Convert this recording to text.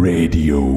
Radio.